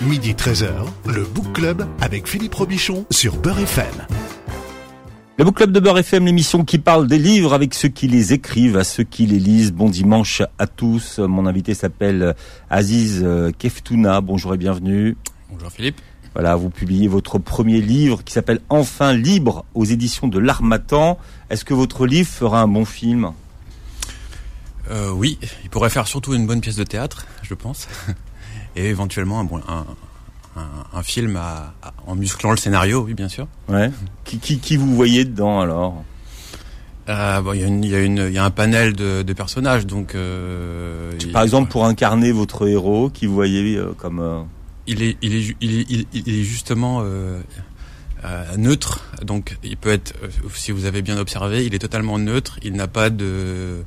Midi 13h, le Book Club avec Philippe Robichon sur Beurre FM. Le Book Club de Beurre FM, l'émission qui parle des livres avec ceux qui les écrivent, à ceux qui les lisent. Bon dimanche à tous. Mon invité s'appelle Aziz euh, Keftouna. Bonjour et bienvenue. Bonjour Philippe. Voilà, vous publiez votre premier livre qui s'appelle Enfin libre aux éditions de l'Armatan. Est-ce que votre livre fera un bon film? Euh, Oui, il pourrait faire surtout une bonne pièce de théâtre, je pense, et éventuellement un, bon, un, un, film à, en musclant le scénario, oui, bien sûr. Ouais. Qui, qui, qui vous voyez dedans alors? Euh, bon, il y, a y, y un panel de, de personnages, donc. Euh, Par exemple, pour incarner votre héros, qui vous voyez euh, comme. Il est, il est, il est, il est justement euh, euh, neutre, donc il peut être, si vous avez bien observé, il est totalement neutre. Il n'a pas de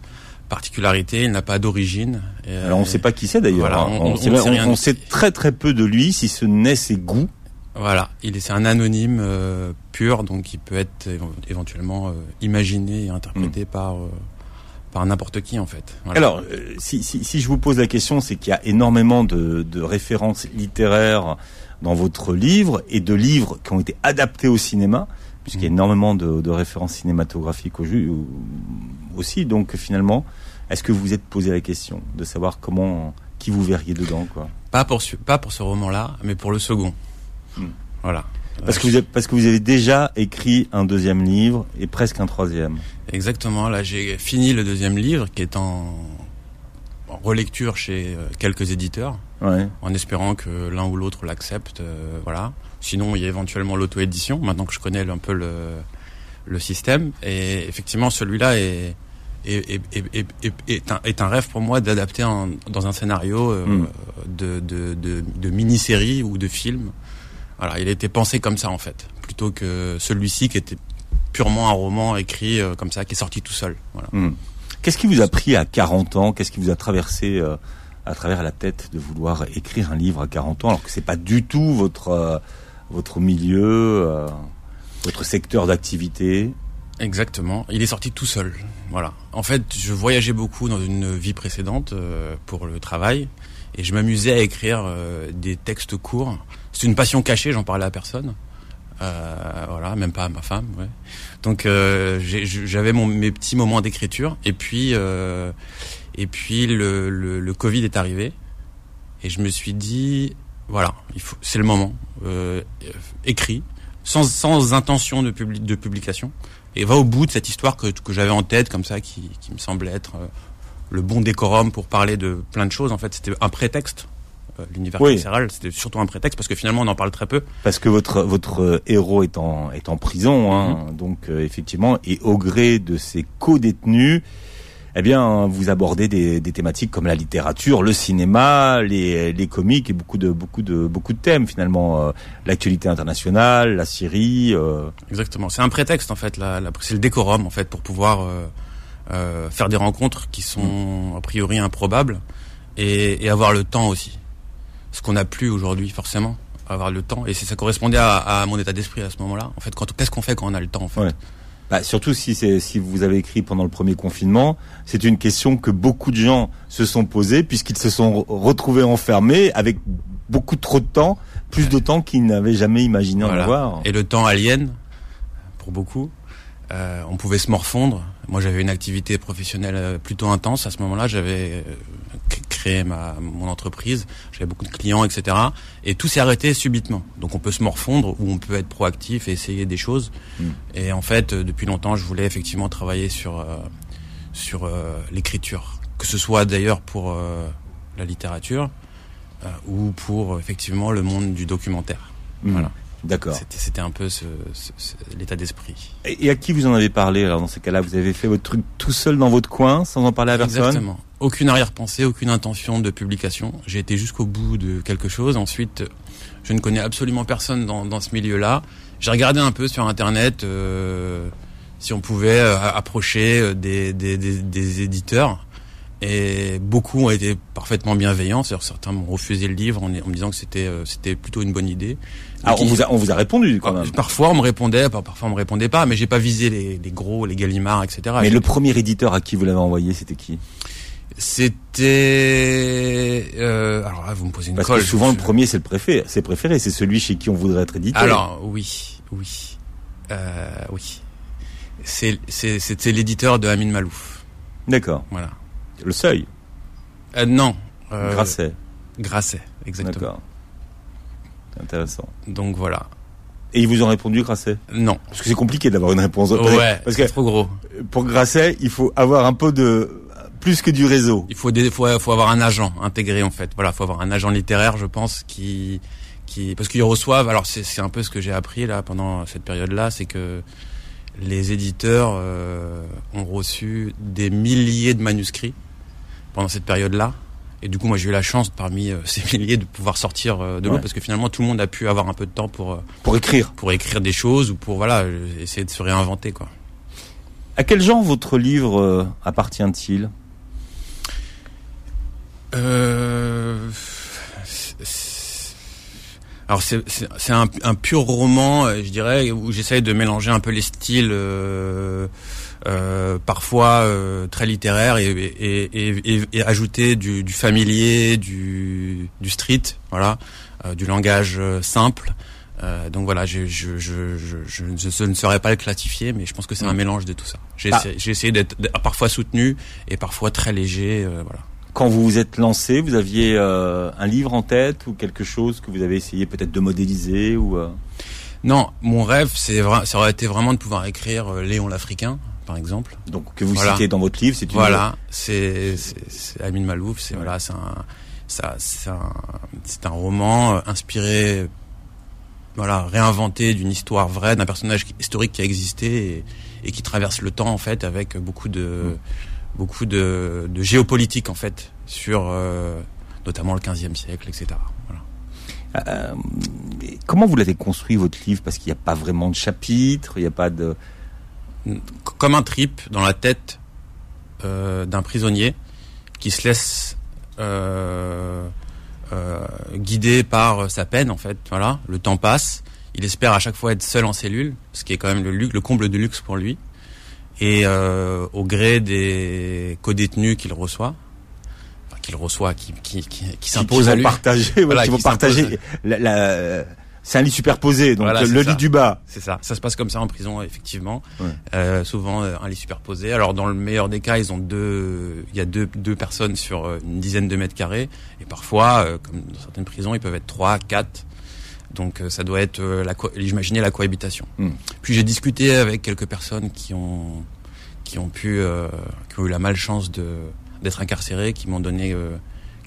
particularité, il n'a pas d'origine. Alors on ne sait pas qui c'est d'ailleurs. Voilà, hein. on- sait, ne sait rien. on sait très très peu de lui, si ce n'est ses goûts. Voilà, il est, c'est un anonyme euh, pur, donc il peut être éve- éventuellement euh, imaginé et interprété par euh, par n'importe qui en fait. Voilà. Alors, euh, si, si, si je vous pose la question, c'est qu'il y a énormément de, de références littéraires dans votre livre et de livres qui ont été adaptés au cinéma, puisqu'il y a Mhm. énormément de, de références cinématographiques au aussi. Donc finalement, est-ce que vous vous êtes posé la question de savoir comment, qui vous verriez dedans, quoi? Pas pour ce, pas pour ce roman-là, mais pour le second. Hmm. Voilà. Parce que vous avez, parce que vous avez déjà écrit un deuxième livre et presque un troisième. Exactement. Là, j'ai fini le deuxième livre qui est en, en relecture chez euh, quelques éditeurs, Ouais. en espérant que l'un ou l'autre l'accepte. euh, voilà. Sinon, il y a éventuellement l'auto-édition. Maintenant que je connais un peu le, le système, et effectivement, celui-là est est, un, est un rêve pour moi d'adapter dans un scénario euh, Mm. de, de, de, de mini-série ou de film. Voilà, il a été pensé comme ça en fait, plutôt que celui-ci qui était purement un roman écrit euh, comme ça, qui est sorti tout seul. Voilà. Hmm. Qu'est-ce qui vous a pris à 40 ans? Qu'est-ce qui vous a traversé euh, à travers la tête de vouloir écrire un livre à 40 ans alors que c'est pas du tout votre votre milieu, votre secteur d'activité? Exactement. Il est sorti tout seul. Voilà. En fait, je voyageais beaucoup dans une vie précédente euh, pour le travail et je m'amusais à écrire euh, des textes courts. C'est une passion cachée, j'en parlais à personne. Euh, voilà, même pas à ma femme. Ouais. Donc euh, j'avais mes petits moments d'écriture et puis euh, et puis le, le, le Covid est arrivé et je me suis dit voilà, c'est le moment. Euh, écrit sans sans intention de publi- de publication et va au bout de cette histoire que, que j'avais en tête comme ça qui, qui me semblait être euh, le bon décorum pour parler de plein de choses en fait c'était un prétexte euh, l'univers Oui. carcéral c'était surtout un prétexte parce que finalement on en parle très peu parce que votre votre euh, héros est en est en prison, hein, donc euh, effectivement et au gré de ses co-détenus. Eh bien, vous abordez des, des thématiques comme la littérature, le cinéma, les, les comiques et beaucoup de beaucoup de beaucoup de thèmes finalement, euh, l'actualité internationale, la Syrie. euh, exactement. C'est un prétexte en fait la, la- c'est le décorum en fait pour pouvoir euh, euh, faire des rencontres qui sont a priori improbables et, et avoir le temps aussi. Ce qu'on n'a plus aujourd'hui forcément avoir le temps. Et ça correspondait à, à mon état d'esprit à ce moment-là. En fait quand qu'est-ce qu'on fait quand on a le temps en fait? Ouais. Bah, surtout si si vous avez écrit pendant le premier confinement, c'est une question que beaucoup de gens se sont posées puisqu'ils se sont re- retrouvés enfermés avec beaucoup trop de temps, plus de temps qu'ils n'avaient jamais imaginé en avoir. Et le temps alien, pour beaucoup. Euh, on pouvait se morfondre. Moi, j'avais une activité professionnelle euh, plutôt intense. À ce moment-là, j'avais euh, créé ma, mon entreprise. J'avais beaucoup de clients, etc. Et tout s'est arrêté subitement. Donc, on peut se morfondre ou on peut être proactif et essayer des choses. Mm. Et en fait, euh, depuis longtemps, je voulais effectivement travailler sur euh, sur euh, l'écriture, que ce soit d'ailleurs pour euh, la littérature euh, ou pour euh, effectivement le monde du documentaire. Hmm. Voilà. D'accord. C'était, c'était un peu ce, ce- ce- l'état d'esprit. Et, et à qui vous en avez parlé alors dans ces cas-là? Vous avez fait votre truc tout seul dans votre coin sans en parler à personne? Exactement. Aucune arrière-pensée, aucune intention de publication. J'ai été jusqu'au bout de quelque chose. Ensuite, je ne connais absolument personne dans, dans ce milieu-là. J'ai regardé un peu sur Internet euh, si on pouvait euh, approcher euh, des, des, des, des éditeurs. Et beaucoup ont été parfaitement bienveillants. C'est-à-dire, certains m'ont refusé le livre en, en me disant que c'était euh, c'était plutôt une bonne idée. Ah, on vous a on vous a répondu quand même. Parfois on me répondait, par- parfois on me répondait pas, mais j'ai pas visé les, les gros, les Gallimard, etc. Mais le premier éditeur à qui vous l'avez envoyé, c'était qui? C'était euh, alors là vous me posez une Parce colle. que souvent je- le premier c'est le préféré, c'est préféré, c'est celui chez qui on voudrait être édité. Alors oui, oui, euh, oui. C'est c'est c'était l'éditeur de Amin Malouf. D'accord. Voilà. Le seuil, Euh, non. Euh, Grasset. Grasset, exactement. D'accord. Intéressant. Donc voilà. Et ils vous ont répondu Grasset? Non. Parce que c'est compliqué d'avoir une réponse. Ouais. Parce que c'est trop gros. pour Grasset, il faut avoir un peu de plus que du réseau. Il faut des faut, faut avoir un agent intégré en fait. Voilà, faut avoir un agent littéraire, je pense, qui qui parce qu'ils reçoivent. Alors c'est c'est un peu ce que j'ai appris là pendant cette période-là, c'est que les éditeurs euh, ont reçu des milliers de manuscrits pendant cette période-là. Et du coup, moi, j'ai eu la chance parmi euh, ces milliers de pouvoir sortir euh, de l'eau Ouais. parce que finalement, tout le monde a pu avoir un peu de temps pour euh, Pour écrire. pour écrire des choses ou pour voilà essayer de se réinventer quoi. À quel genre votre livre appartient-il? Euh, alors c'est un, un pur roman, je dirais, où j'essaye de mélanger un peu les styles, euh, euh, parfois euh, très littéraires et, et, et, et- ajouter du, du familier, du, du street, voilà, euh, du langage euh, simple. Euh, donc voilà, je, je, je, je, ne saurais pas le classifier, mais je pense que c'est un Mm. mélange de tout ça. J'ai Ah. essayé, d'être parfois soutenu et parfois très léger, euh, voilà. Quand vous vous êtes lancé, vous aviez euh, un livre en tête ou quelque chose que vous avez essayé peut-être de modéliser ou euh, Non, mon rêve, c'est ça aurait été vraiment de pouvoir écrire euh, Léon l'Africain, par exemple. donc que vous Voilà. citez dans votre livre, c'est une Voilà, c'est c'est c'est Amin Malouf, c'est voilà, c'est un ça c'est un roman euh, inspiré voilà, réinventé d'une histoire vraie d'un personnage historique qui a existé et, et qui traverse le temps en fait avec beaucoup de beaucoup de, de géopolitique en fait sur euh, notamment le 15e siècle, etc. Voilà. Euh, comment vous l'avez construit votre livre? Parce qu'il n'y a pas vraiment de chapitre, il n'y a pas de. Comme un trip dans la tête euh, d'un prisonnier qui se laisse euh, euh, guider par sa peine en fait. Voilà, le temps passe. Il espère à chaque fois être seul en cellule, ce qui est quand même le, le comble de luxe pour lui. Et euh, au gré des co-détenus qu'il reçoit, enfin, qu'il reçoit, qui, qui, qui, qui vont à lui. partager, Voilà, qui vont partager. La, la- c'est un lit superposé, donc Voilà, le, ça. lit du bas. C'est ça. Ça se passe comme ça en prison, effectivement. Ouais. Euh, souvent euh, un lit superposé. Alors dans le meilleur des cas, ils ont deux, il y a deux, deux personnes sur euh, une dizaine de mètres carrés. Et parfois, euh, comme dans certaines prisons, ils peuvent être trois, quatre. Donc ça doit être, la, j'imaginer la cohabitation. Hmm. Puis j'ai discuté avec quelques personnes qui ont, qui ont pu, euh, qui ont eu la malchance de d'être incarcérées, qui m'ont donné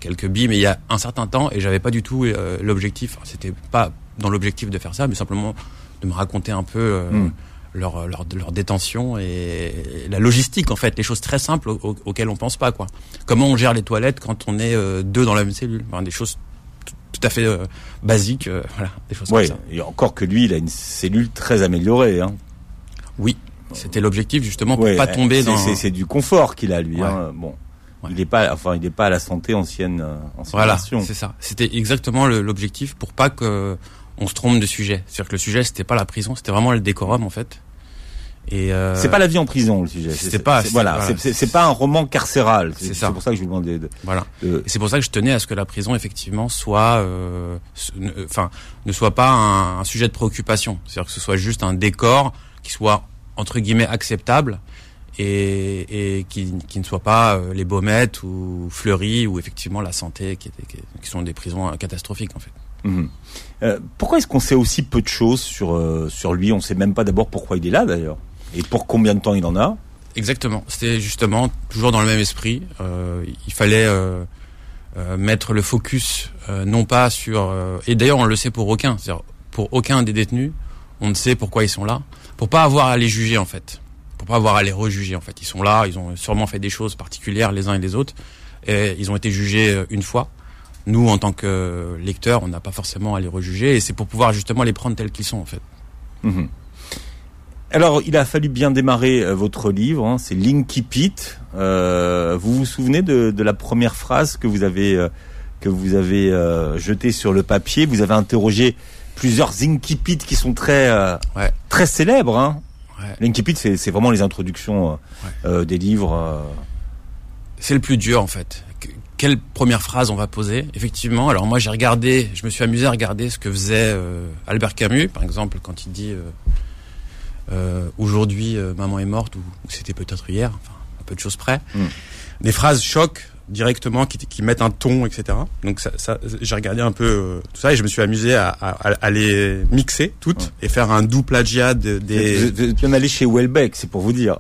quelques billes. Mais il y a un certain temps, et j'avais pas du tout euh, l'objectif. C'était pas dans l'objectif de faire ça, mais simplement de me raconter un peu euh, Hmm. leur, leur, leur détention et la logistique en fait, les choses très simples au- au- auxquelles on pense pas quoi. Comment on gère les toilettes quand on est euh, deux dans la même cellule, Enfin, des choses tout, à fait euh, basiques, voilà, des choses Ouais, comme ça. et encore que lui, il a une cellule très améliorée. Hein. Oui, c'était l'objectif justement pour Ouais, pas tomber dans. C'est du confort qu'il a lui. Ouais. Hein. Bon, Ouais. il n'est pas, enfin, il n'est pas à la santé ancienne, ancienne Voilà, c'est ça. C'était exactement l'objectif pour pas que on se trompe de sujet. C'est-à-dire que le sujet c'était pas la prison, c'était vraiment le décorum en fait. Et euh, C'est pas la vie en prison le sujet. c'est pas- Voilà, c'est- pas un roman carcéral. C'est ça. c'est pour ça que je vous demandais. De, voilà. de- c'est pour ça que je tenais à ce que la prison, effectivement, soit, euh, ce- ne- euh, enfin, ne soit pas un, un sujet de préoccupation. C'est-à-dire que ce soit juste un décor qui soit entre guillemets acceptable et, et qui, qui ne soit pas euh, les baumettes ou Fleury ou effectivement la santé qui, était- qui, qui sont des prisons euh, catastrophiques en fait. Mhm. Euh, pourquoi est-ce qu'on sait aussi peu de choses sur euh, sur lui? On sait même pas d'abord pourquoi il est là d'ailleurs et pour combien de temps il en a? Exactement. C'était justement toujours dans le même esprit. Euh, il fallait mettre le focus non pas sur et d'ailleurs on le sait pour aucun, c'est-à-dire pour aucun des détenus, on ne sait pourquoi ils sont là, pour pas avoir à les juger en fait, pour pas avoir à les rejuger en fait. Ils sont là, ils ont sûrement fait des choses particulières les uns et les autres, et ils ont été jugés une fois. Nous, en tant que lecteurs, on n'a pas forcément à les rejuger, et c'est pour pouvoir justement les prendre tels qu'ils sont en fait. Mhm. Alors, il a fallu bien démarrer euh, votre livre. hein, c'est Linky. Euh, vous vous souvenez de, de la première phrase que vous avez euh, que vous avez euh, jetée sur le papier? Vous avez interrogé plusieurs Zinky Pit qui sont très Ouais. très célèbres. Hein. Ouais. Linky c'est c'est vraiment les introductions Ouais. des livres. C'est le plus dur en fait. Que- quelle première phrase on va poser Effectivement. Alors moi j'ai regardé, je me suis amusé à regarder ce que faisait euh, Albert Camus, par exemple, quand il dit euh, euh, aujourd'hui maman est morte ou, ou c'était peut-être hier, enfin à peu de choses près. Mm. Des phrases choc directement qui, qui mettent un ton, etc. Donc ça, ça j'ai regardé un peu tout ça et je me suis amusé à, à, à les mixer toutes Ouais. et faire un doux plagiat de- des, vous êtes même allé chez Welbeck, c'est pour vous dire.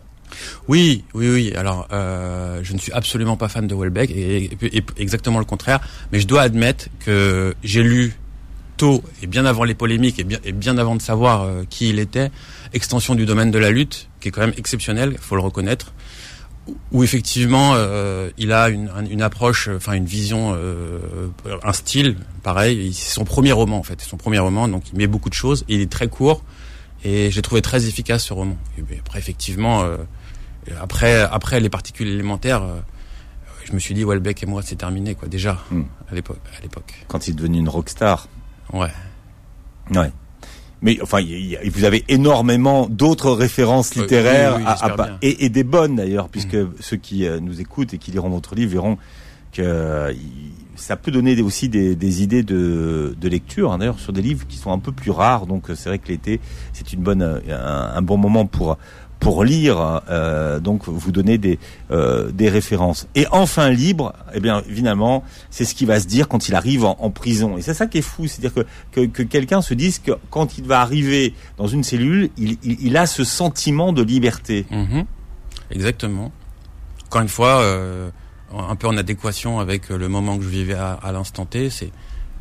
Oui, oui, oui. Alors, euh, je ne suis absolument pas fan de Welbeck, et, et- et exactement le contraire. Mais je dois admettre que j'ai lu tôt et bien avant les polémiques et bien, et bien avant de savoir euh, qui il était, Extension du domaine de la lutte, qui est quand même exceptionnel, faut le reconnaître. où- effectivement, euh, il a une, un- une approche, euh, enfin une vision, euh, un style pareil. C'est son premier roman en fait, son premier roman, donc il met beaucoup de choses. Il est très court, et j'ai trouvé très efficace ce roman. Et après, effectivement. Après, après les particules élémentaires, euh, je me suis dit Welbeck et moi c'est terminé quoi déjà Hmm. à l'époque. À l'époque. Quand il est devenu une rockstar. Ouais. Ouais. Mais enfin, y vous avez énormément d'autres références littéraires oui, oui, à- et, et des bonnes d'ailleurs, puisque ceux qui euh, nous écoutent et qui liront votre livre verront que euh, ça peut donner aussi des, des idées de, de lecture, hein, d'ailleurs sur des livres qui sont un peu plus rares. Donc c'est vrai que l'été c'est une bonne, un, un bon moment pour pour lire. euh, donc vous donner des euh, des références. Et enfin libre, eh bien évidemment c'est ce qui va se dire quand il arrive en, prison. Et c'est ça qui est fou, c'est-à-dire que que, que quelqu'un se dise que quand il va arriver dans une cellule, il, il, a ce sentiment de liberté. Mhm. Exactement. Encore une fois, euh, un peu en adéquation avec le moment que je vivais à, à l'instant T, c'est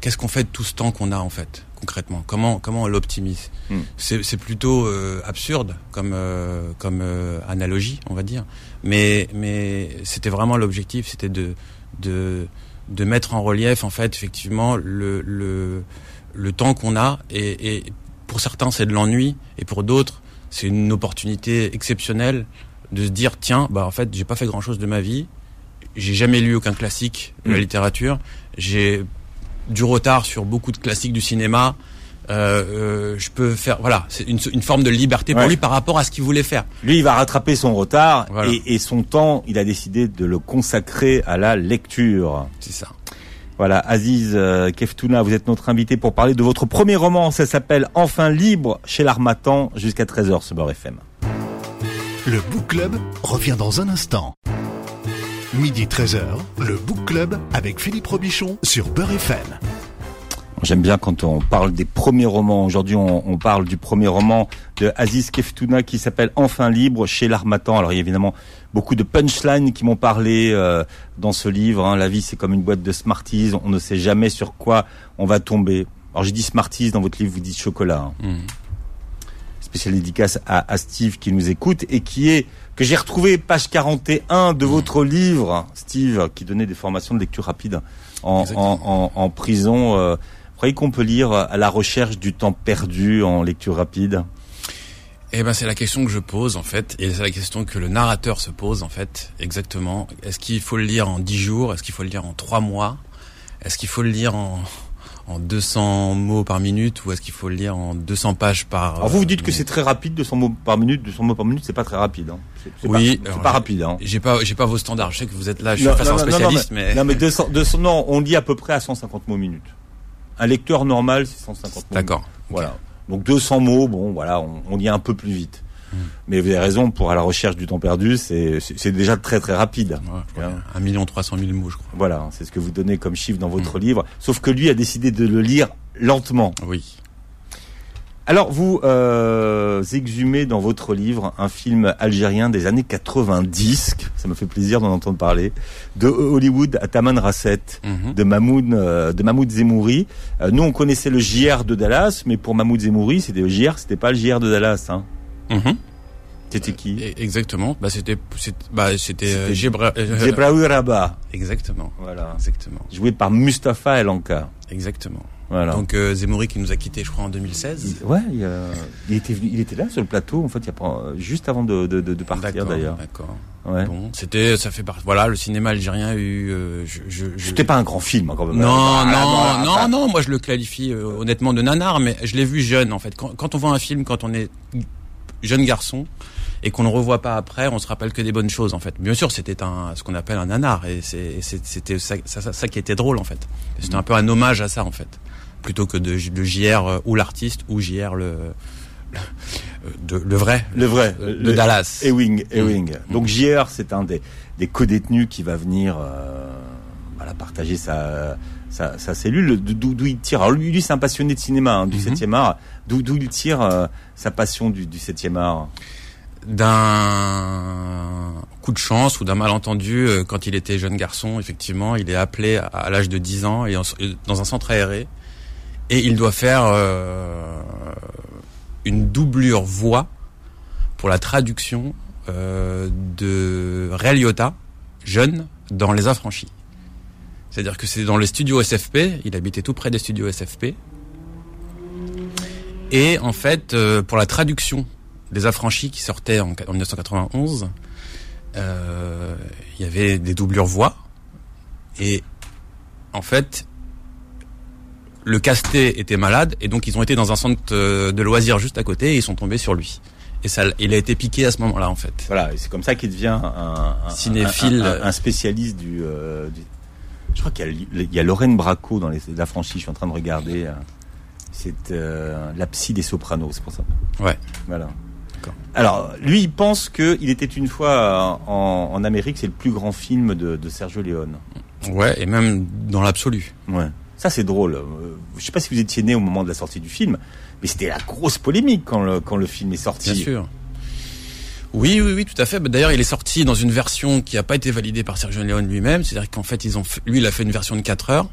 qu'est-ce qu'on fait de tout ce temps qu'on a en fait? Concrètement Comment comment on l'optimise Mm. C'est plutôt euh, absurde comme euh, comme euh, analogie, on va dire. Mais mais c'était vraiment l'objectif, c'était de de de mettre en relief en fait effectivement le le le temps qu'on a et, et pour certains c'est de l'ennui et pour d'autres c'est une opportunité exceptionnelle de se dire tiens bah en fait j'ai pas fait grand chose de ma vie j'ai jamais lu aucun classique de la Mm. littérature j'ai du retard sur beaucoup de classiques du cinéma euh, euh, je peux faire voilà c'est une, une forme de liberté pour lui par rapport à ce qu'il voulait faire Lui, il va rattraper son retard Voilà. et, et son temps, il a décidé de le consacrer à la lecture. c'est ça Voilà, Aziz euh, Keftouna, vous êtes notre invité pour parler de votre premier roman. Ça s'appelle Enfin libre chez l'Armatan jusqu'à 13h sur Beurre FM. Le Book Club revient dans un instant. Midi 13h, le Book Club avec Philippe Robichon sur Beurre FM. J'aime bien quand on parle des premiers romans. Aujourd'hui, on, on parle du premier roman de Aziz Keftouna qui s'appelle Enfin libre chez l'Armatan. Alors, il y a évidemment beaucoup de punchlines qui m'ont parlé euh, dans ce livre. hein. La vie, c'est comme une boîte de Smarties. On ne sait jamais sur quoi on va tomber. Alors, j'ai dit Smarties dans votre livre, vous dites chocolat. hein. Mhm. Spécial dédicace à, à Steve qui nous écoute et qui est que j'ai retrouvé page 41 de votre livre, Steve, qui donnait des formations de lecture rapide en, en, en prison. Euh, vous croyez qu'on peut lire à la recherche du temps perdu en lecture rapide? Eh ben c'est la question que je pose en fait, et c'est la question que le narrateur se pose en fait, exactement. Est-ce qu'il faut le lire en 10 jours? Est-ce qu'il faut le lire en 3 mois? Est-ce qu'il faut le lire en, en 200 mots par minute ou est-ce qu'il faut le lire en 200 pages par Alors vous vous dites que euh, c'est très rapide, 200 mots par minute, 200 mots par minute, c'est pas très rapide. Hein. C'est- Oui, pas, rapide. Hein. J'ai pas, j'ai pas vos standards. Je sais que vous êtes là, je suis Non, face à un non, non, spécialiste, mais, mais, non, mais 200, 200, non, on lit à peu près à 150 mots minute. Un lecteur normal, c'est 150 mots. d'accord. Voilà. Donc 200 mots, bon, voilà, on, on lit un peu plus vite. Mm. Mais vous avez raison, pour à la recherche du temps perdu, c'est déjà très très rapide. Ouais. Un million trois cent mille mots, je crois. Voilà, c'est ce que vous donnez comme chiffre dans votre Mm. livre. Sauf que lui a décidé de le lire lentement. Oui. Alors vous euh, exhumez dans votre livre un film algérien des années 90, ça me fait plaisir d'en entendre parler, de Hollywood à Taman Rasset, Mhm. de Mahmoud, euh, de Mahmoud Zemouri. Euh, nous on connaissait le JR de Dallas, mais pour Mahmoud Zemouri c'était le JR, c'était pas le JR de Dallas. Hein. Mhm. C'était qui? Exactement. Bah c'était, bah c'était euh, euh, Rabat. Exactement. Voilà. Exactement. Joué par Mustapha El Anka. Exactement. Voilà. Donc euh, Zemouri qui nous a quittés, je crois, en 2016. Il- ouais, il, euh, il était venu- il était là sur le plateau en fait, il a juste avant de, de, partir d'ailleurs. D'accord. Ouais. Bon, c'était, ça fait partie. Voilà, le cinéma algérien a eu. euh, je, je, je- C'était pas un grand film hein, quand même. Non, Voilà, non, non, non. Moi, je le qualifie honnêtement de nanar, mais je l'ai vu jeune en fait. Quand, quand on voit un film, quand on est jeune garçon et qu'on ne revoit pas après, on se rappelle que des bonnes choses en fait. Bien sûr, c'était un ce qu'on appelle un nanar et c'était ça, ça, ça, qui était drôle en fait. C'était un peu un hommage à ça en fait, plutôt que de, JR euh, ou l'artiste ou JR le de, le vrai, le vrai, de le, Dallas. Ewing. Ewing. Mm. Donc JR, c'est un des des co-détenus qui va venir euh, voilà, partager sa sa, sa cellule, d'où il tire. Alors lui, lui c'est un passionné de cinéma, hein, du 7e mhm. art. D'où il tire euh, sa passion du, du 7e art? D'un coup de chance ou d'un malentendu, euh, quand il était jeune garçon, effectivement, il est appelé à, l'âge de 10 ans et dans un centre aéré. Et il doit faire euh, une doublure voix pour la traduction euh, de Ray Liotta, jeune, dans Les Affranchis. C'est-à-dire que c'est dans les studios SFP, il habitait tout près des studios SFP. Et en fait, euh, pour la traduction des affranchis qui sortaient en, 1991, euh, il y avait des doublures voix. Et en fait, le casté était malade et donc ils ont été dans un centre euh, de loisirs juste à côté et ils sont tombés sur lui. Et ça, il a été piqué à ce moment-là en fait. Voilà, et c'est comme ça qu'il devient un, cinéphile, un, spécialiste du, du je crois qu'il y, a Lorraine Bracco dans les, la franchise. Je suis en train de regarder. Euh, c'est euh, la psy des sopranos, c'est pour ça. Ouais. Voilà. Alors, lui, il pense qu'il était une fois en, en Amérique, c'est le plus grand film de, de, Sergio Leone. Ouais, et même dans l'absolu. Ouais. Ça, c'est drôle. Euh, je sais pas si vous étiez né au moment de la sortie du film, mais c'était la grosse polémique quand le, quand le film est sorti. Bien sûr. Oui, oui, oui, tout à fait. Bah, d'ailleurs, il est sorti dans une version qui n'a pas été validée par Sergio Leone lui-même. C'est-à-dire qu'en fait, ils ont, lui, il a fait une version de 4 heures.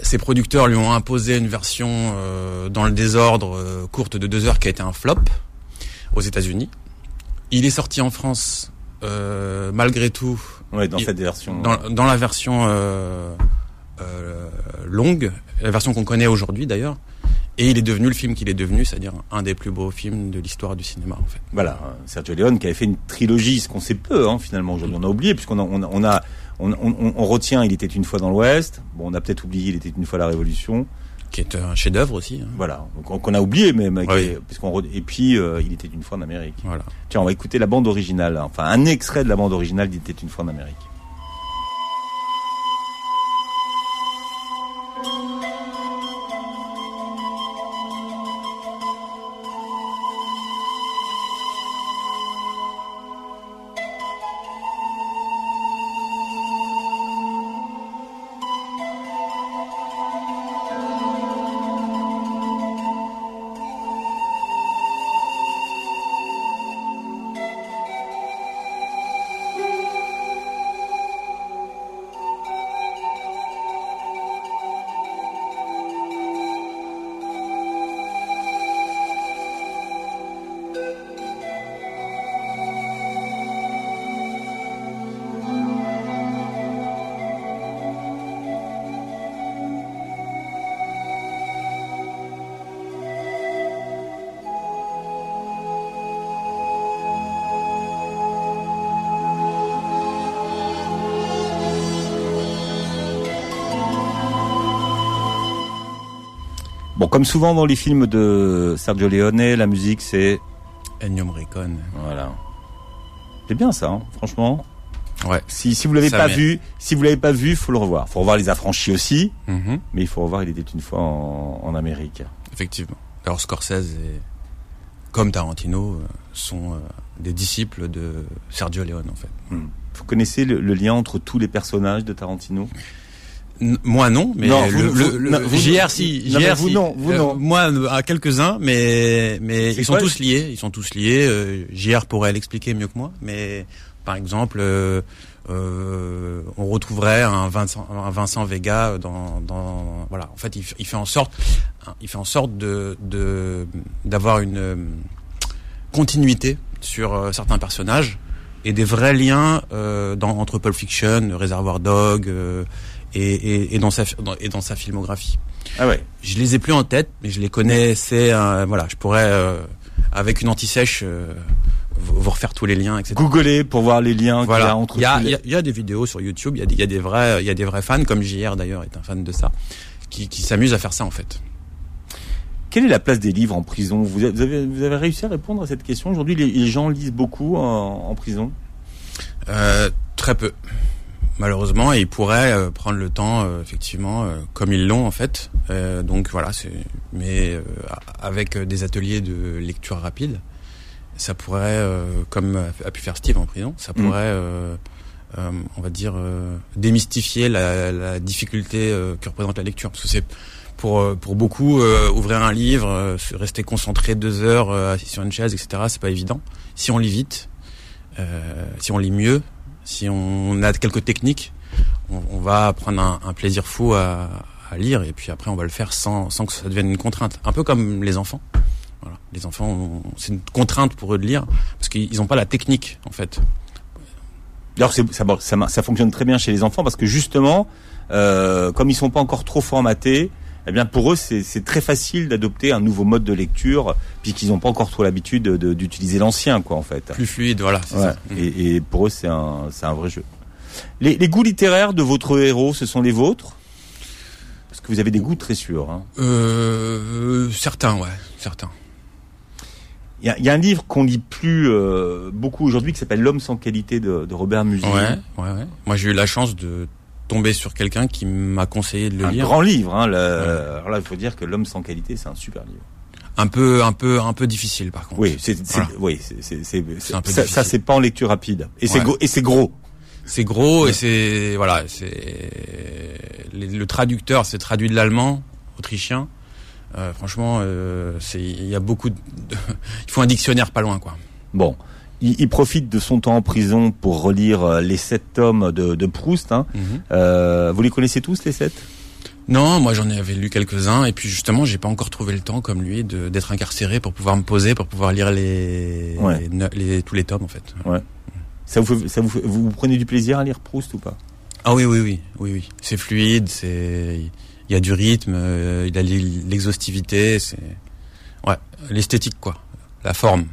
Ses producteurs lui ont imposé une version euh, dans le désordre euh, courte de 2 heures qui a été un flop aux États-Unis. Il est sorti en France euh, malgré tout. Ouais, dans cette version. Dans, dans la version euh, longue, la version qu'on connaît aujourd'hui d'ailleurs. Et il est devenu le film qu'il est devenu, c'est-à-dire un des plus beaux films de l'histoire du cinéma, en fait. Voilà, Sergio Leone qui avait fait une trilogie, ce qu'on sait peu, hein, finalement, aujourd'hui. On a oublié, puisqu'on a, on, on a, on, on, on, retient Il était une fois dans l'Ouest. Bon, on a peut-être oublié Il était une fois la Révolution. Qui est un chef-d'œuvre aussi. Hein. Voilà, qu'on a oublié même. puisqu'on et puis euh, Il était une fois en Amérique. Voilà. Tiens, on va écouter la bande originale, enfin un extrait de la bande originale d'Il était une fois en Amérique. Comme souvent dans les films de Sergio Leone, la musique c'est Ennio Morricone. Voilà. C'est bien ça, hein, franchement. Ouais. Si, si vous l'avez pas vu, si vous l'avez pas vu, faut le revoir. Faut revoir les affranchis aussi, mhm. mais il faut revoir Il était une fois en, Amérique. Effectivement. Alors Scorsese et comme Tarantino euh, sont euh, des disciples de Sergio Leone en fait. Hmm. Vous connaissez le, lien entre tous les personnages de Tarantino? Moi non, mais le, le, JR si, JR vous non, vous euh, non. Moi à quelques-uns, mais mais ils sont tous liés, ils sont tous liés. Euh, JR pourrait l'expliquer mieux que moi, mais par exemple, euh, euh, on retrouverait un Vincent, un Vincent Vega dans, dans voilà. En fait, il, il, fait en sorte, il fait en sorte de d'avoir une continuité sur certains personnages et des vrais liens dans, entre Pulp Fiction, Reservoir Dog et, et, dans sa et dans sa filmographie. Ah ouais. Je les ai plus en tête, mais je les connaissais. Euh, voilà, je pourrais avec euh, avec une anti-sèche euh, vous refaire tous les liens, etc. Googler pour voir les liens voilà. qu'il y a entre. Il y a, il y, a, des vidéos sur YouTube. Il y a des, il y a des vrais, il y a des vrais fans, comme JR d'ailleurs est un fan de ça, qui, qui s'amusent à faire ça en fait. quelle est la place des livres en prison? Vous avez, vous avez réussi à répondre à cette question? Aujourd'hui, les, gens lisent beaucoup en, prison? Euh, Très peu, malheureusement, et ils pourraient euh, prendre le temps, euh, effectivement, euh, comme ils l'ont en fait. donc voilà, mais avec des ateliers de lecture rapide, ça pourrait, comme a pu faire Steve en prison, ça mm. pourrait, on va dire, démystifier la, la difficulté que représente la lecture, parce que c'est pour euh, pour beaucoup euh, ouvrir un livre, euh, rester concentré deux heures assis sur une chaise, etc. C'est pas évident. Si on lit vite, si on lit mieux, si on a quelques techniques, on, va prendre un, plaisir fou à, lire et puis après on va le faire sans sans que ça devienne une contrainte. Un peu comme les enfants. Les enfants, c'est une contrainte pour eux de lire parce qu'ils n'ont pas la technique en fait. Ça, ça, ça, fonctionne très bien chez les enfants parce que justement, euh, comme ils sont pas encore trop formatés, eh bien pour eux c'est très facile d'adopter un nouveau mode de lecture puisqu'ils n'ont pas encore trop l'habitude d'utiliser l'ancien quoi en fait. Plus fluide, voilà. Ça. Et, et, pour eux c'est un c'est un vrai jeu. Les, les, goûts littéraires de votre héros, ce sont les vôtres? Parce que vous avez des goûts très sûrs. Hein. Euh, certains, ouais, certains. Il y, y a, un livre qu'on lit plus euh, beaucoup aujourd'hui qui s'appelle L'homme sans qualité de, de Robert Musil. Ouais, ouais, ouais. Moi j'ai eu la chance de tombé sur quelqu'un qui m'a conseillé de le lire. Un grand livre. Hein, le... Alors là, il faut dire que L'homme sans qualité, c'est un super livre. Un peu, un peu, un peu difficile par contre. Oui, c'est, oui, c'est, ça, ça c'est pas en lecture rapide. Et c'est et c'est gros. C'est gros et c'est voilà, c'est le traducteur s'est traduit de l'allemand autrichien. Euh, franchement, euh, c'est il y a beaucoup de... il faut un dictionnaire pas loin quoi. Bon, il, profite de son temps en prison pour relire euh, les sept tomes de, Proust. Hein. Mhm. Euh, vous les connaissez tous les sept? Non, moi j'en avais lu quelques-uns et puis justement j'ai pas encore trouvé le temps comme lui d'être incarcéré pour pouvoir me poser pour pouvoir lire les, les, tous les tomes en fait. Ouais. Ça vous, ça vous, vous prenez du plaisir à lire Proust ou pas? Ah oui oui oui oui oui c'est fluide c'est il y a du rythme euh, il a l'exhaustivité c'est ouais l'esthétique quoi la forme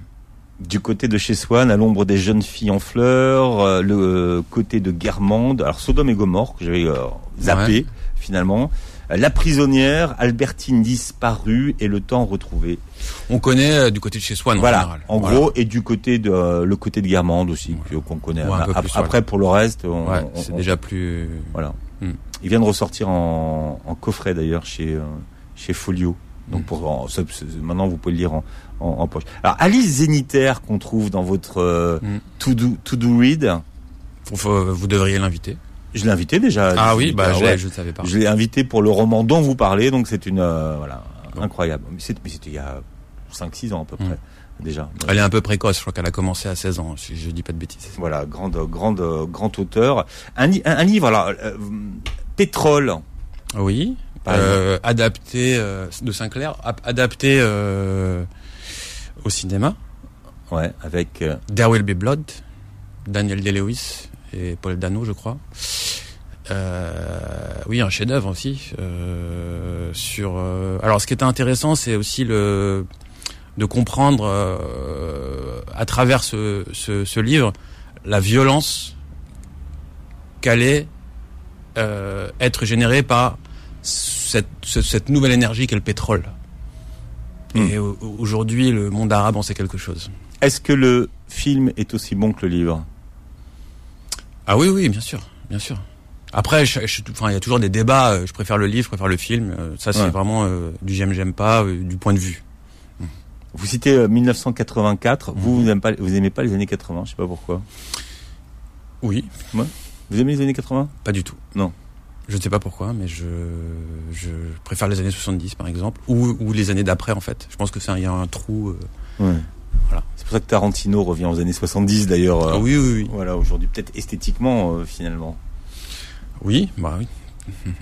du côté de chez Swann, à l'ombre des jeunes filles en fleurs, euh, le côté de Guermande, alors Sodome et Gomorre, que j'avais euh, zappé finalement, euh, La prisonnière, Albertine disparue et le temps retrouvé. On connaît du côté de chez Swann voilà, en général. En gros, et du côté de le côté de Guermande aussi, qu'on connaît. après, pour le reste, c'est déjà plus. Voilà. Hmm. Il vient de ressortir en, coffret d'ailleurs chez chez Folio. Donc hmm. pour maintenant vous pouvez le lire en, en, poche. Alors Alice Zénitaire qu'on trouve dans votre euh, mm. to, do, to do read. vous devriez l'inviter. Je l'ai invité déjà. Ah oui, bah je, ne savais pas. Je l'ai invité pour le roman dont vous parlez, donc c'est une euh, voilà incroyable. Mais c'était il y a 5-6 ans à peu près. Mm. Déjà. Elle est un peu précoce, je crois qu'elle a commencé à 16 ans, si je dis pas de bêtises. Voilà, grande, grande, grand auteur. Un, un, livre, alors, euh, Pétrole. Oui, adapté de Sinclair, adapté au cinéma. Ouais, avec euh... There Will Be Blood, Daniel Day-Lewis et Paul Dano, je crois. Euh, oui, un chef-d'œuvre aussi. Euh, sur. Euh, alors, ce qui était intéressant, c'est aussi le de comprendre euh, à travers ce, ce, ce, livre la violence qu'allait euh, être générée par cette, cette nouvelle énergie qu'est le pétrole. Hmm. Et aujourd'hui, le monde arabe en sait quelque chose. Est-ce que le film est aussi bon que le livre? Ah oui, oui, bien sûr, bien sûr. Après, je, enfin, il y a toujours des débats. Euh, je préfère le livre, je préfère le film. Euh, ça, c'est vraiment euh, du j'aime, j'aime pas, du point de vue. Hmm. Vous citez 1984. Vous, vous aimez pas, vous aimez pas les années 80 Je sais pas pourquoi. Oui. Ouais. Vous aimez les années 80 Pas du tout. Non. Je ne sais pas pourquoi, mais je, je préfère les années 70 par exemple, ou, ou les années d'après en fait. Je pense que c'est y a un trou. Euh, ouais. Voilà. C'est pour ça que Tarantino revient aux années 70 d'ailleurs. Ah, oui, oui, oui. Voilà, aujourd'hui peut-être esthétiquement euh, finalement. Oui, bah oui.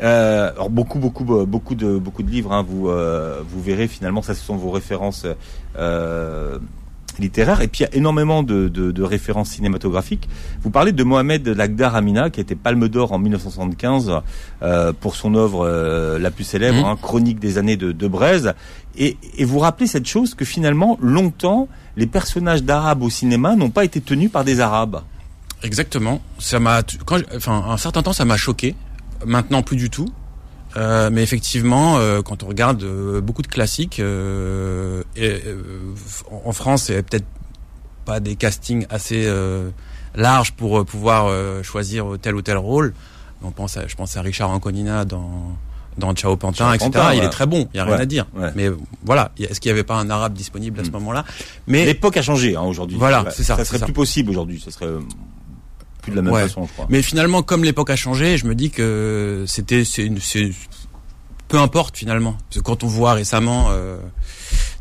euh, alors beaucoup, beaucoup, beaucoup de beaucoup de livres. Hein, vous euh, vous verrez finalement, ça ce sont vos références euh, littéraire. Et puis il y a énormément de, de, de, références cinématographiques. Vous parlez de Mohamed Lagdar Amina, qui était Palme d'Or en 1975 euh, pour son œuvre euh, la plus célèbre, mmh. hein, Chronique des années de, de et, vous rappelez cette chose que finalement, longtemps, les personnages d'Arabes au cinéma n'ont pas été tenus par des Arabes. Exactement. Ça m'a, enfin, un certain temps, ça m'a choqué. Maintenant, plus du tout. Euh, mais effectivement, euh, quand on regarde euh, beaucoup de classiques, euh, et, euh, en France, c'est peut-être pas des castings assez euh, larges pour pouvoir euh, choisir tel ou tel rôle. On pense à, je pense à Richard Anconina dans dans Ciao Pantin, Ciao etc. Pantin, il ouais. est très bon, il y a rien Ouais, à dire. ouais. Mais voilà, est-ce qu'il n'y avait pas un arabe disponible à ce Mm. moment-là? Mais L'époque a changé hein, aujourd'hui. Voilà, c'est ça, Ça serait ça. plus possible aujourd'hui. Ça serait plus de la même Ouais. façon, je crois. Mais finalement, comme l'époque a changé, je me dis que c'était, peu importe finalement. Parce que quand on voit récemment euh,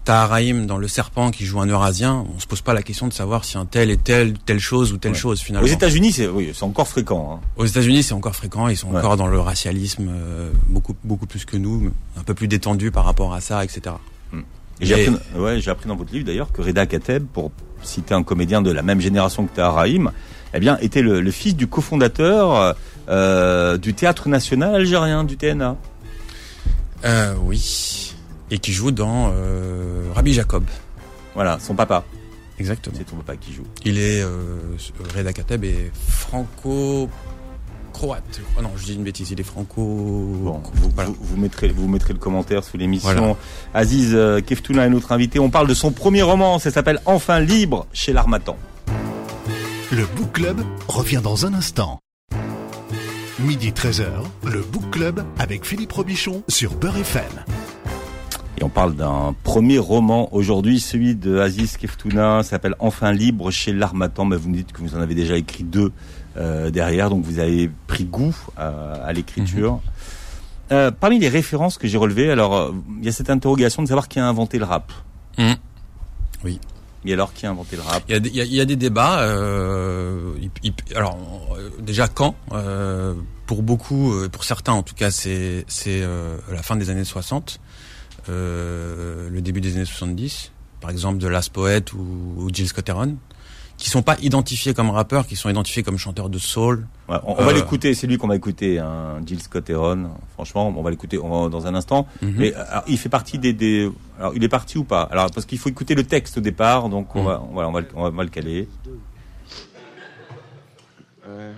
dans Le Serpent qui joue un Eurasien, on se pose pas la question de savoir si un tel est tel, telle chose ou telle Ouais. chose Aux finalement. États-Unis, c'est oui, c'est encore fréquent. Hein. Aux États-Unis, c'est encore fréquent. Ils sont Ouais. encore dans le racialisme euh, beaucoup, beaucoup plus que nous, un peu plus détendus par rapport à ça, etc. Et j'ai appris, ouais, appris dans votre livre d'ailleurs que Reda Kateb, pour citer un comédien de la même génération que Tahar Rahim, eh bien, était le, le fils du cofondateur euh, du Théâtre National Algérien, du TNA. Euh, oui. Et qui joue dans euh, Rabbi Jacob. Voilà, son papa. Exactement. C'est ton papa qui joue. Il est Reda Kateb est franco croate. Oh non, je dis une bêtise, il est franco Bon, vous, voilà. vous, vous mettrez, vous mettrez le commentaire sous l'émission. Voilà. Aziz euh, Keftouna est notre invité. On parle de son premier roman. Ça s'appelle Enfin libre chez l'Armatan. Le Book Club revient dans un instant. Midi 13h, le Book Club avec Philippe Robichon sur Beurre FM. Et on parle d'un premier roman aujourd'hui, celui de Aziz Keftouna, ça s'appelle Enfin libre chez l'Armatan. Mais vous me dites que vous en avez déjà écrit deux euh, derrière, donc vous avez pris goût à, à l'écriture. Euh, parmi les références que j'ai relevées, alors euh, il y a cette interrogation de savoir qui a inventé le rap. Hum. Oui. Et alors qui a inventé le rap? Il y a, des- il y a- il y a des débats. Euh, il- il- alors déjà quand euh, Pour beaucoup, pour certains en tout cas, c'est c'est euh, la fin des années 60, euh, le début des années 70. Par exemple de Last Poet ou, ou Jill Scott Heron, qui sont pas identifiés comme rappeurs, qui sont identifiés comme chanteurs de soul. Ouais, on, on va Euh. l'écouter, c'est lui qu'on va écouter, hein, Jill Scott Heron. Franchement, on va l'écouter dans un instant. Mhm. Mais alors, il fait partie des, des. Alors, il est parti ou pas? Alors, parce qu'il faut écouter le texte au départ, donc on Mhm. va, on va, on va, le- on va- on va le caler. Alright.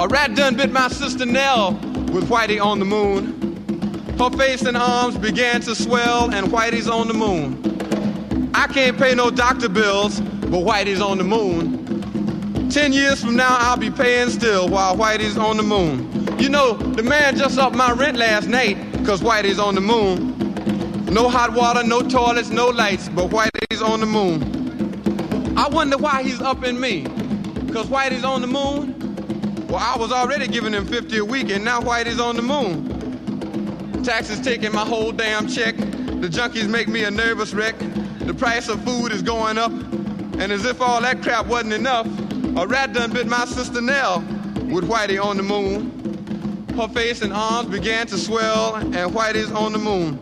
A rat done bit my sister Nell with Whitey on the moon. Her face and arms began to swell, and Whitey's on the moon. I can't pay no doctor bills, but Whitey's on the moon. Ten years from now, I'll be paying still while Whitey's on the moon. You know, the man just upped my rent last night, cause Whitey's on the moon. No hot water, no toilets, no lights, but Whitey's on the moon. I wonder why he's upping me, cause Whitey's on the moon. Well, I was already giving them 50 a week, and now Whitey's on the moon. Taxes taking my whole damn check. The junkies make me a nervous wreck. The price of food is going up. And as if all that crap wasn't enough, a rat done bit my sister Nell with Whitey on the moon. Her face and arms began to swell, and Whitey's on the moon.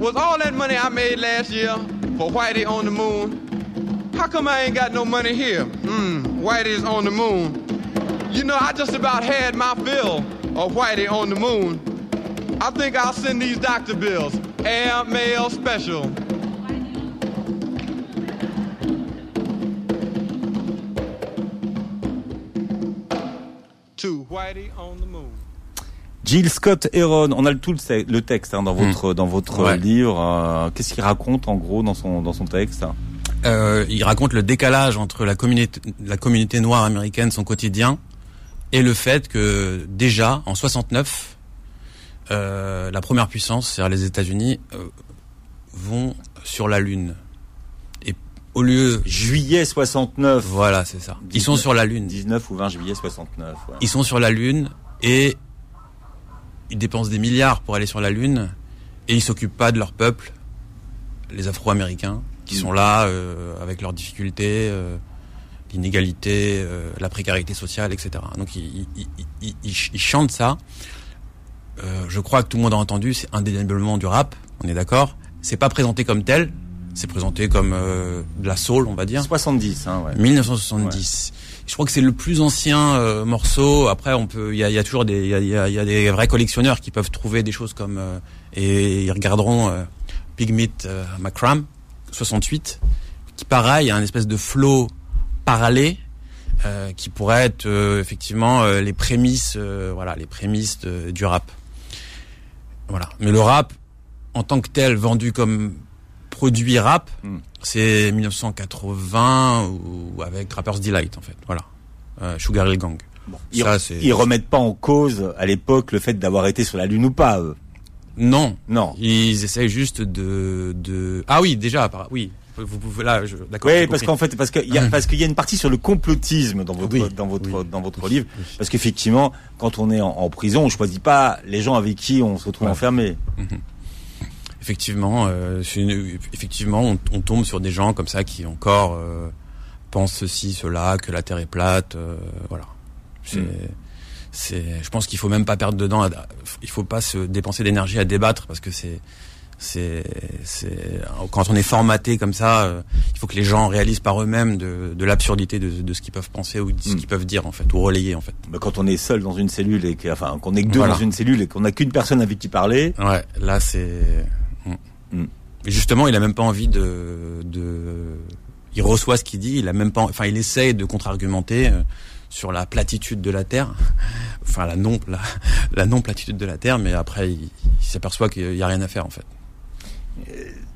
Was all that money I made last year for Whitey on the moon? How come I ain't got no money here? Mmm, Whitey's on the moon. You know, I just about had my fill of Whitey on the moon. I think I'll send these doctor bills. Air mail special. To Whitey on the moon. Jill Scott Heron, on a le tout le, te- le texte hein, dans votre dans votre Ouais. livre. Euh, Qu'est-ce qu'il raconte en gros dans son dans son texte? Euh, il raconte le décalage entre la communauté, la communauté noire américaine, son quotidien, et le fait que déjà en 69, euh, la première puissance, c'est-à-dire les États-Unis, euh, vont sur la Lune. Et au lieu, Juillet 69. voilà, c'est ça. Ils sont sur la Lune. 19 ou 20 juillet 69. ouais. Ils sont sur la Lune et ils dépensent des milliards pour aller sur la Lune et ils s'occupent pas de leur peuple, les Afro-Américains, qui Mm. sont là euh, avec leurs difficultés, euh, l'inégalité, euh, la précarité sociale, etc. Donc ils, ils- ils- ils chantent ça. Euh, je crois que tout le monde a entendu, c'est indéniablement du rap, on est d'accord. C'est pas présenté comme tel, C'est présenté comme euh, de la soul, on va dire. 70, hein, ouais. 1970. Je crois que c'est le plus ancien euh, morceau. Après, on peut, il y a, y a, toujours des, il y a, y a, des vrais collectionneurs qui peuvent trouver des choses comme euh, et ils regarderont euh, euh, Macram 68, qui pareil a un espèce de flow parallèle euh, qui pourrait être euh, effectivement euh, les prémices, voilà, les prémices de, du rap. Voilà. Mais le rap, en tant que tel, vendu comme produit rap, mm. c'est 1980 ou avec Rapper's Delight en fait. Voilà. Sugar Hill Gang. Bon, Ça, ils, ils remettent pas en cause à l'époque le fait d'avoir été sur la lune ou pas. Eux? Non, non. Ils essayent juste de, de... ah oui déjà oui vous pouvez là d'accord oui parce qu'en fait parce qu'il y a parce qu'il y a une partie sur le complotisme dans votre oui, dans votre oui, dans votre livre. Parce qu'effectivement quand on est en, en, prison on choisit pas les gens avec qui on se retrouve ouais. enfermé. Mm -hmm. effectivement euh, une, effectivement on, on, tombe sur des gens comme ça qui encore euh, pensent ceci cela que la terre est plate euh, voilà. C'est mm c'est je pense qu'il faut même pas perdre dedans il faut pas se dépenser d'énergie à débattre parce que c'est c'est quand on est formaté comme ça euh, il faut que les gens réalisent par eux-mêmes de, de l'absurdité de, de, ce qu'ils peuvent penser ou de ce mm. qu'ils peuvent dire en fait ou relayer en fait mais quand on est seul dans une cellule et qu enfin qu'on est que deux voilà. dans une cellule et qu'on n'a qu'une personne avec qui parler ouais là c'est mm. justement il a même pas envie de de il reçoit ce qu'il dit il a même pas enfin il essaye de contre-argumenter euh, sur la platitude de la Terre, enfin la non la, la non platitude de la Terre, mais après il, il s'aperçoit qu'il n'y a rien à faire en fait.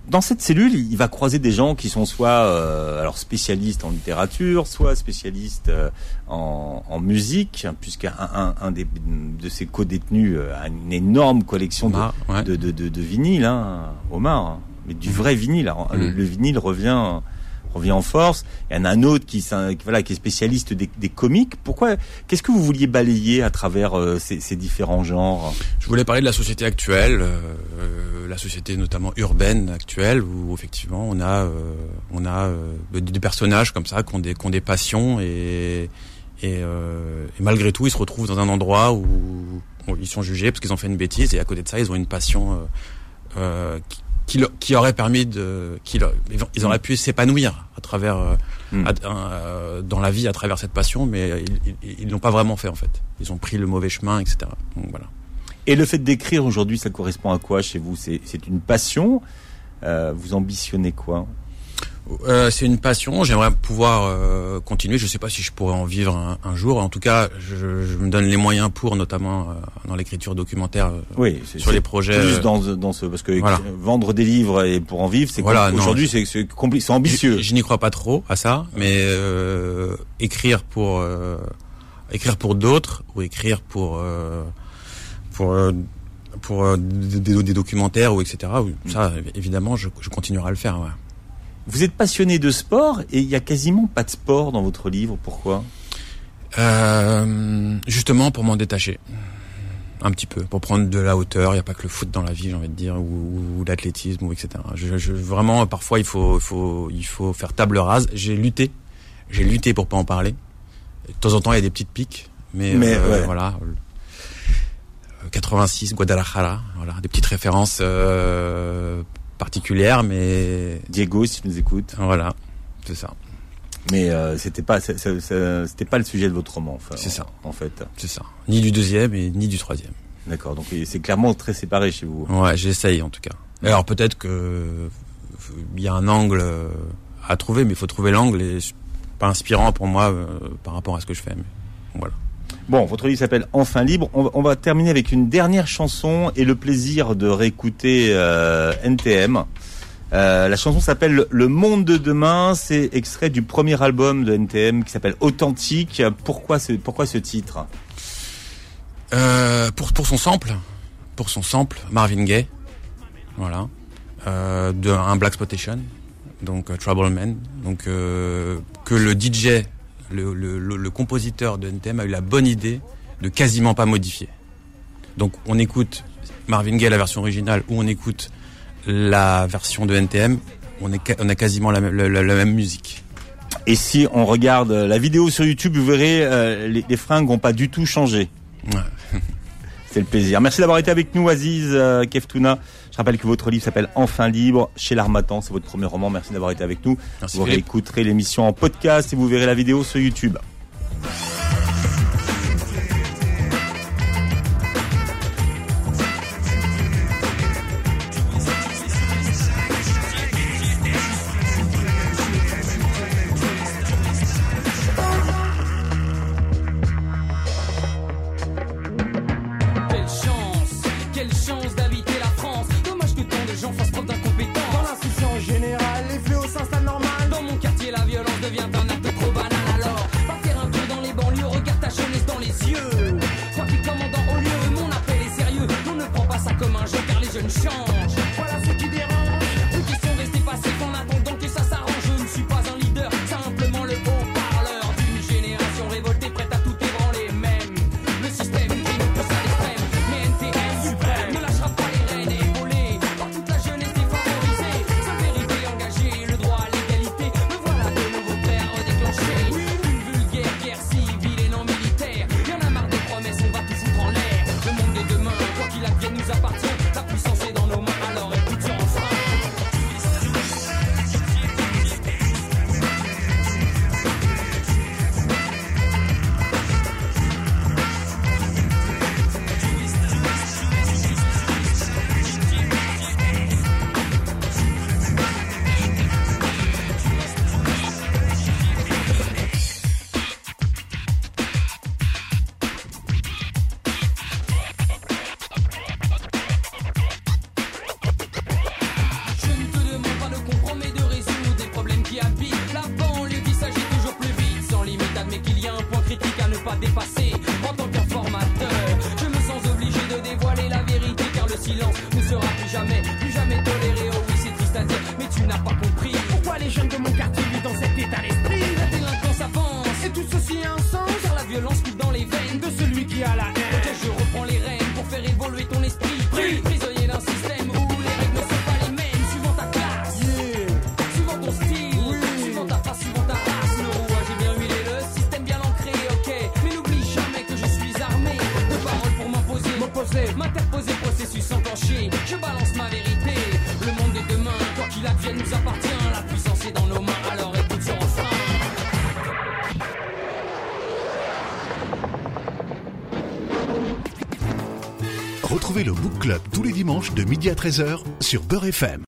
Dans cette cellule, il va croiser des gens qui sont soit euh, alors spécialistes en littérature, soit spécialistes euh, en, en, musique, puisqu'un un, un des, de ses co-détenus a une énorme collection de, ouais. de, de, de, de vinyles, hein, Omar, hein, mais du vrai vinyle. Mmh. le, le, vinyle revient revient en force. Il y en a un autre qui, voilà, qui est spécialiste des, comiques. Pourquoi Qu'est-ce que vous vouliez balayer à travers euh, ces, différents genres? Je voulais parler de la société actuelle, euh, la société notamment urbaine actuelle, où effectivement on a, euh, on a euh, des personnages comme ça qui ont des, qui ont des passions et, euh, et, malgré tout ils se retrouvent dans un endroit où, où ils sont jugés parce qu'ils ont fait une bêtise et à côté de ça ils ont une passion qui, qui, qui aurait permis de, qui, ils auraient pu s'épanouir à travers, mm. à, euh, dans la vie à travers cette passion, mais ils l'ont pas vraiment fait en fait. Ils ont pris le mauvais chemin, etc. Donc voilà. Et le fait d'écrire aujourd'hui, ça correspond à quoi chez vous? C'est une passion? Euh, vous ambitionnez quoi? Euh, c'est une passion. J'aimerais pouvoir euh, continuer. Je ne sais pas si je pourrais en vivre un, un jour. En tout cas, je, je, me donne les moyens pour, notamment euh, dans l'écriture documentaire euh, oui, sur les projets. Plus euh, dans, dans ce parce que voilà. vendre des livres et pour en vivre, c'est voilà, aujourd'hui c'est c'est ambitieux. Je, je n'y crois pas trop à ça, mais écrire pour écrire pour d'autres ou écrire pour pour pour des, des, documentaires ou etc. Ça, évidemment, je, je continuerai à le faire. Ouais. Vous êtes passionné de sport et il y a quasiment pas de sport dans votre livre. Pourquoi? Euh, Justement pour m'en détacher. Un petit peu, pour prendre de la hauteur. Il n'y a pas que le foot dans la vie, j'ai envie de dire, ou, ou l'athlétisme, ou etc. Je, je, vraiment, parfois, il faut, il faut, il faut faire table rase. J'ai lutté, j'ai lutté pour pas en parler. De temps en temps, il y a des petites piques, mais, mais euh, ouais. voilà. 86, Guadalajara, voilà, des petites références euh, particulière, mais Diego, si tu nous écoutes. Voilà, c'est ça. Mais euh, c'était pas c'était pas le sujet de votre roman. Enfin, c'est ça. En fait. C'est ça. Ni du deuxième et ni du troisième. D'accord. Donc c'est clairement très séparé chez vous. Ouais, j'essaye en tout cas. Alors peut-être que il y a un angle à trouver, mais il faut trouver l'angle et pas inspirant pour moi euh, par rapport à ce que je fais. Mais voilà. Bon, votre livre s'appelle Enfin libre. On va, terminer avec une dernière chanson et le plaisir de réécouter euh, NTM. Euh, la chanson s'appelle Le Monde de demain. C'est extrait du premier album de NTM qui s'appelle Authentique. Pourquoi ce, pourquoi ce titre? Euh, pour, pour son sample. Pour son sample, Marvin Gaye. Voilà. Un Black Spotation. Donc Trouble Man. Donc que le DJ le, le, le, compositeur de NTM a eu la bonne idée de quasiment pas modifier. Donc on écoute Marvin Gaye la version originale ou on écoute la version de NTM, on, est, on a quasiment la, la, la, même musique. Et si on regarde la vidéo sur YouTube, vous verrez, euh, les, les, fringues n'ont pas du tout changé. Ouais. C'est le plaisir. Merci d'avoir été avec nous, Aziz euh, Keftuna. Je rappelle que votre livre s'appelle Enfin libre chez l'Armatan. C'est votre premier roman. Merci d'avoir été avec nous. Vous réécouterez l'émission en podcast et vous verrez la vidéo sur YouTube. Quelle chance d'avoir dimanche de midi à 13h sur Beurre FM.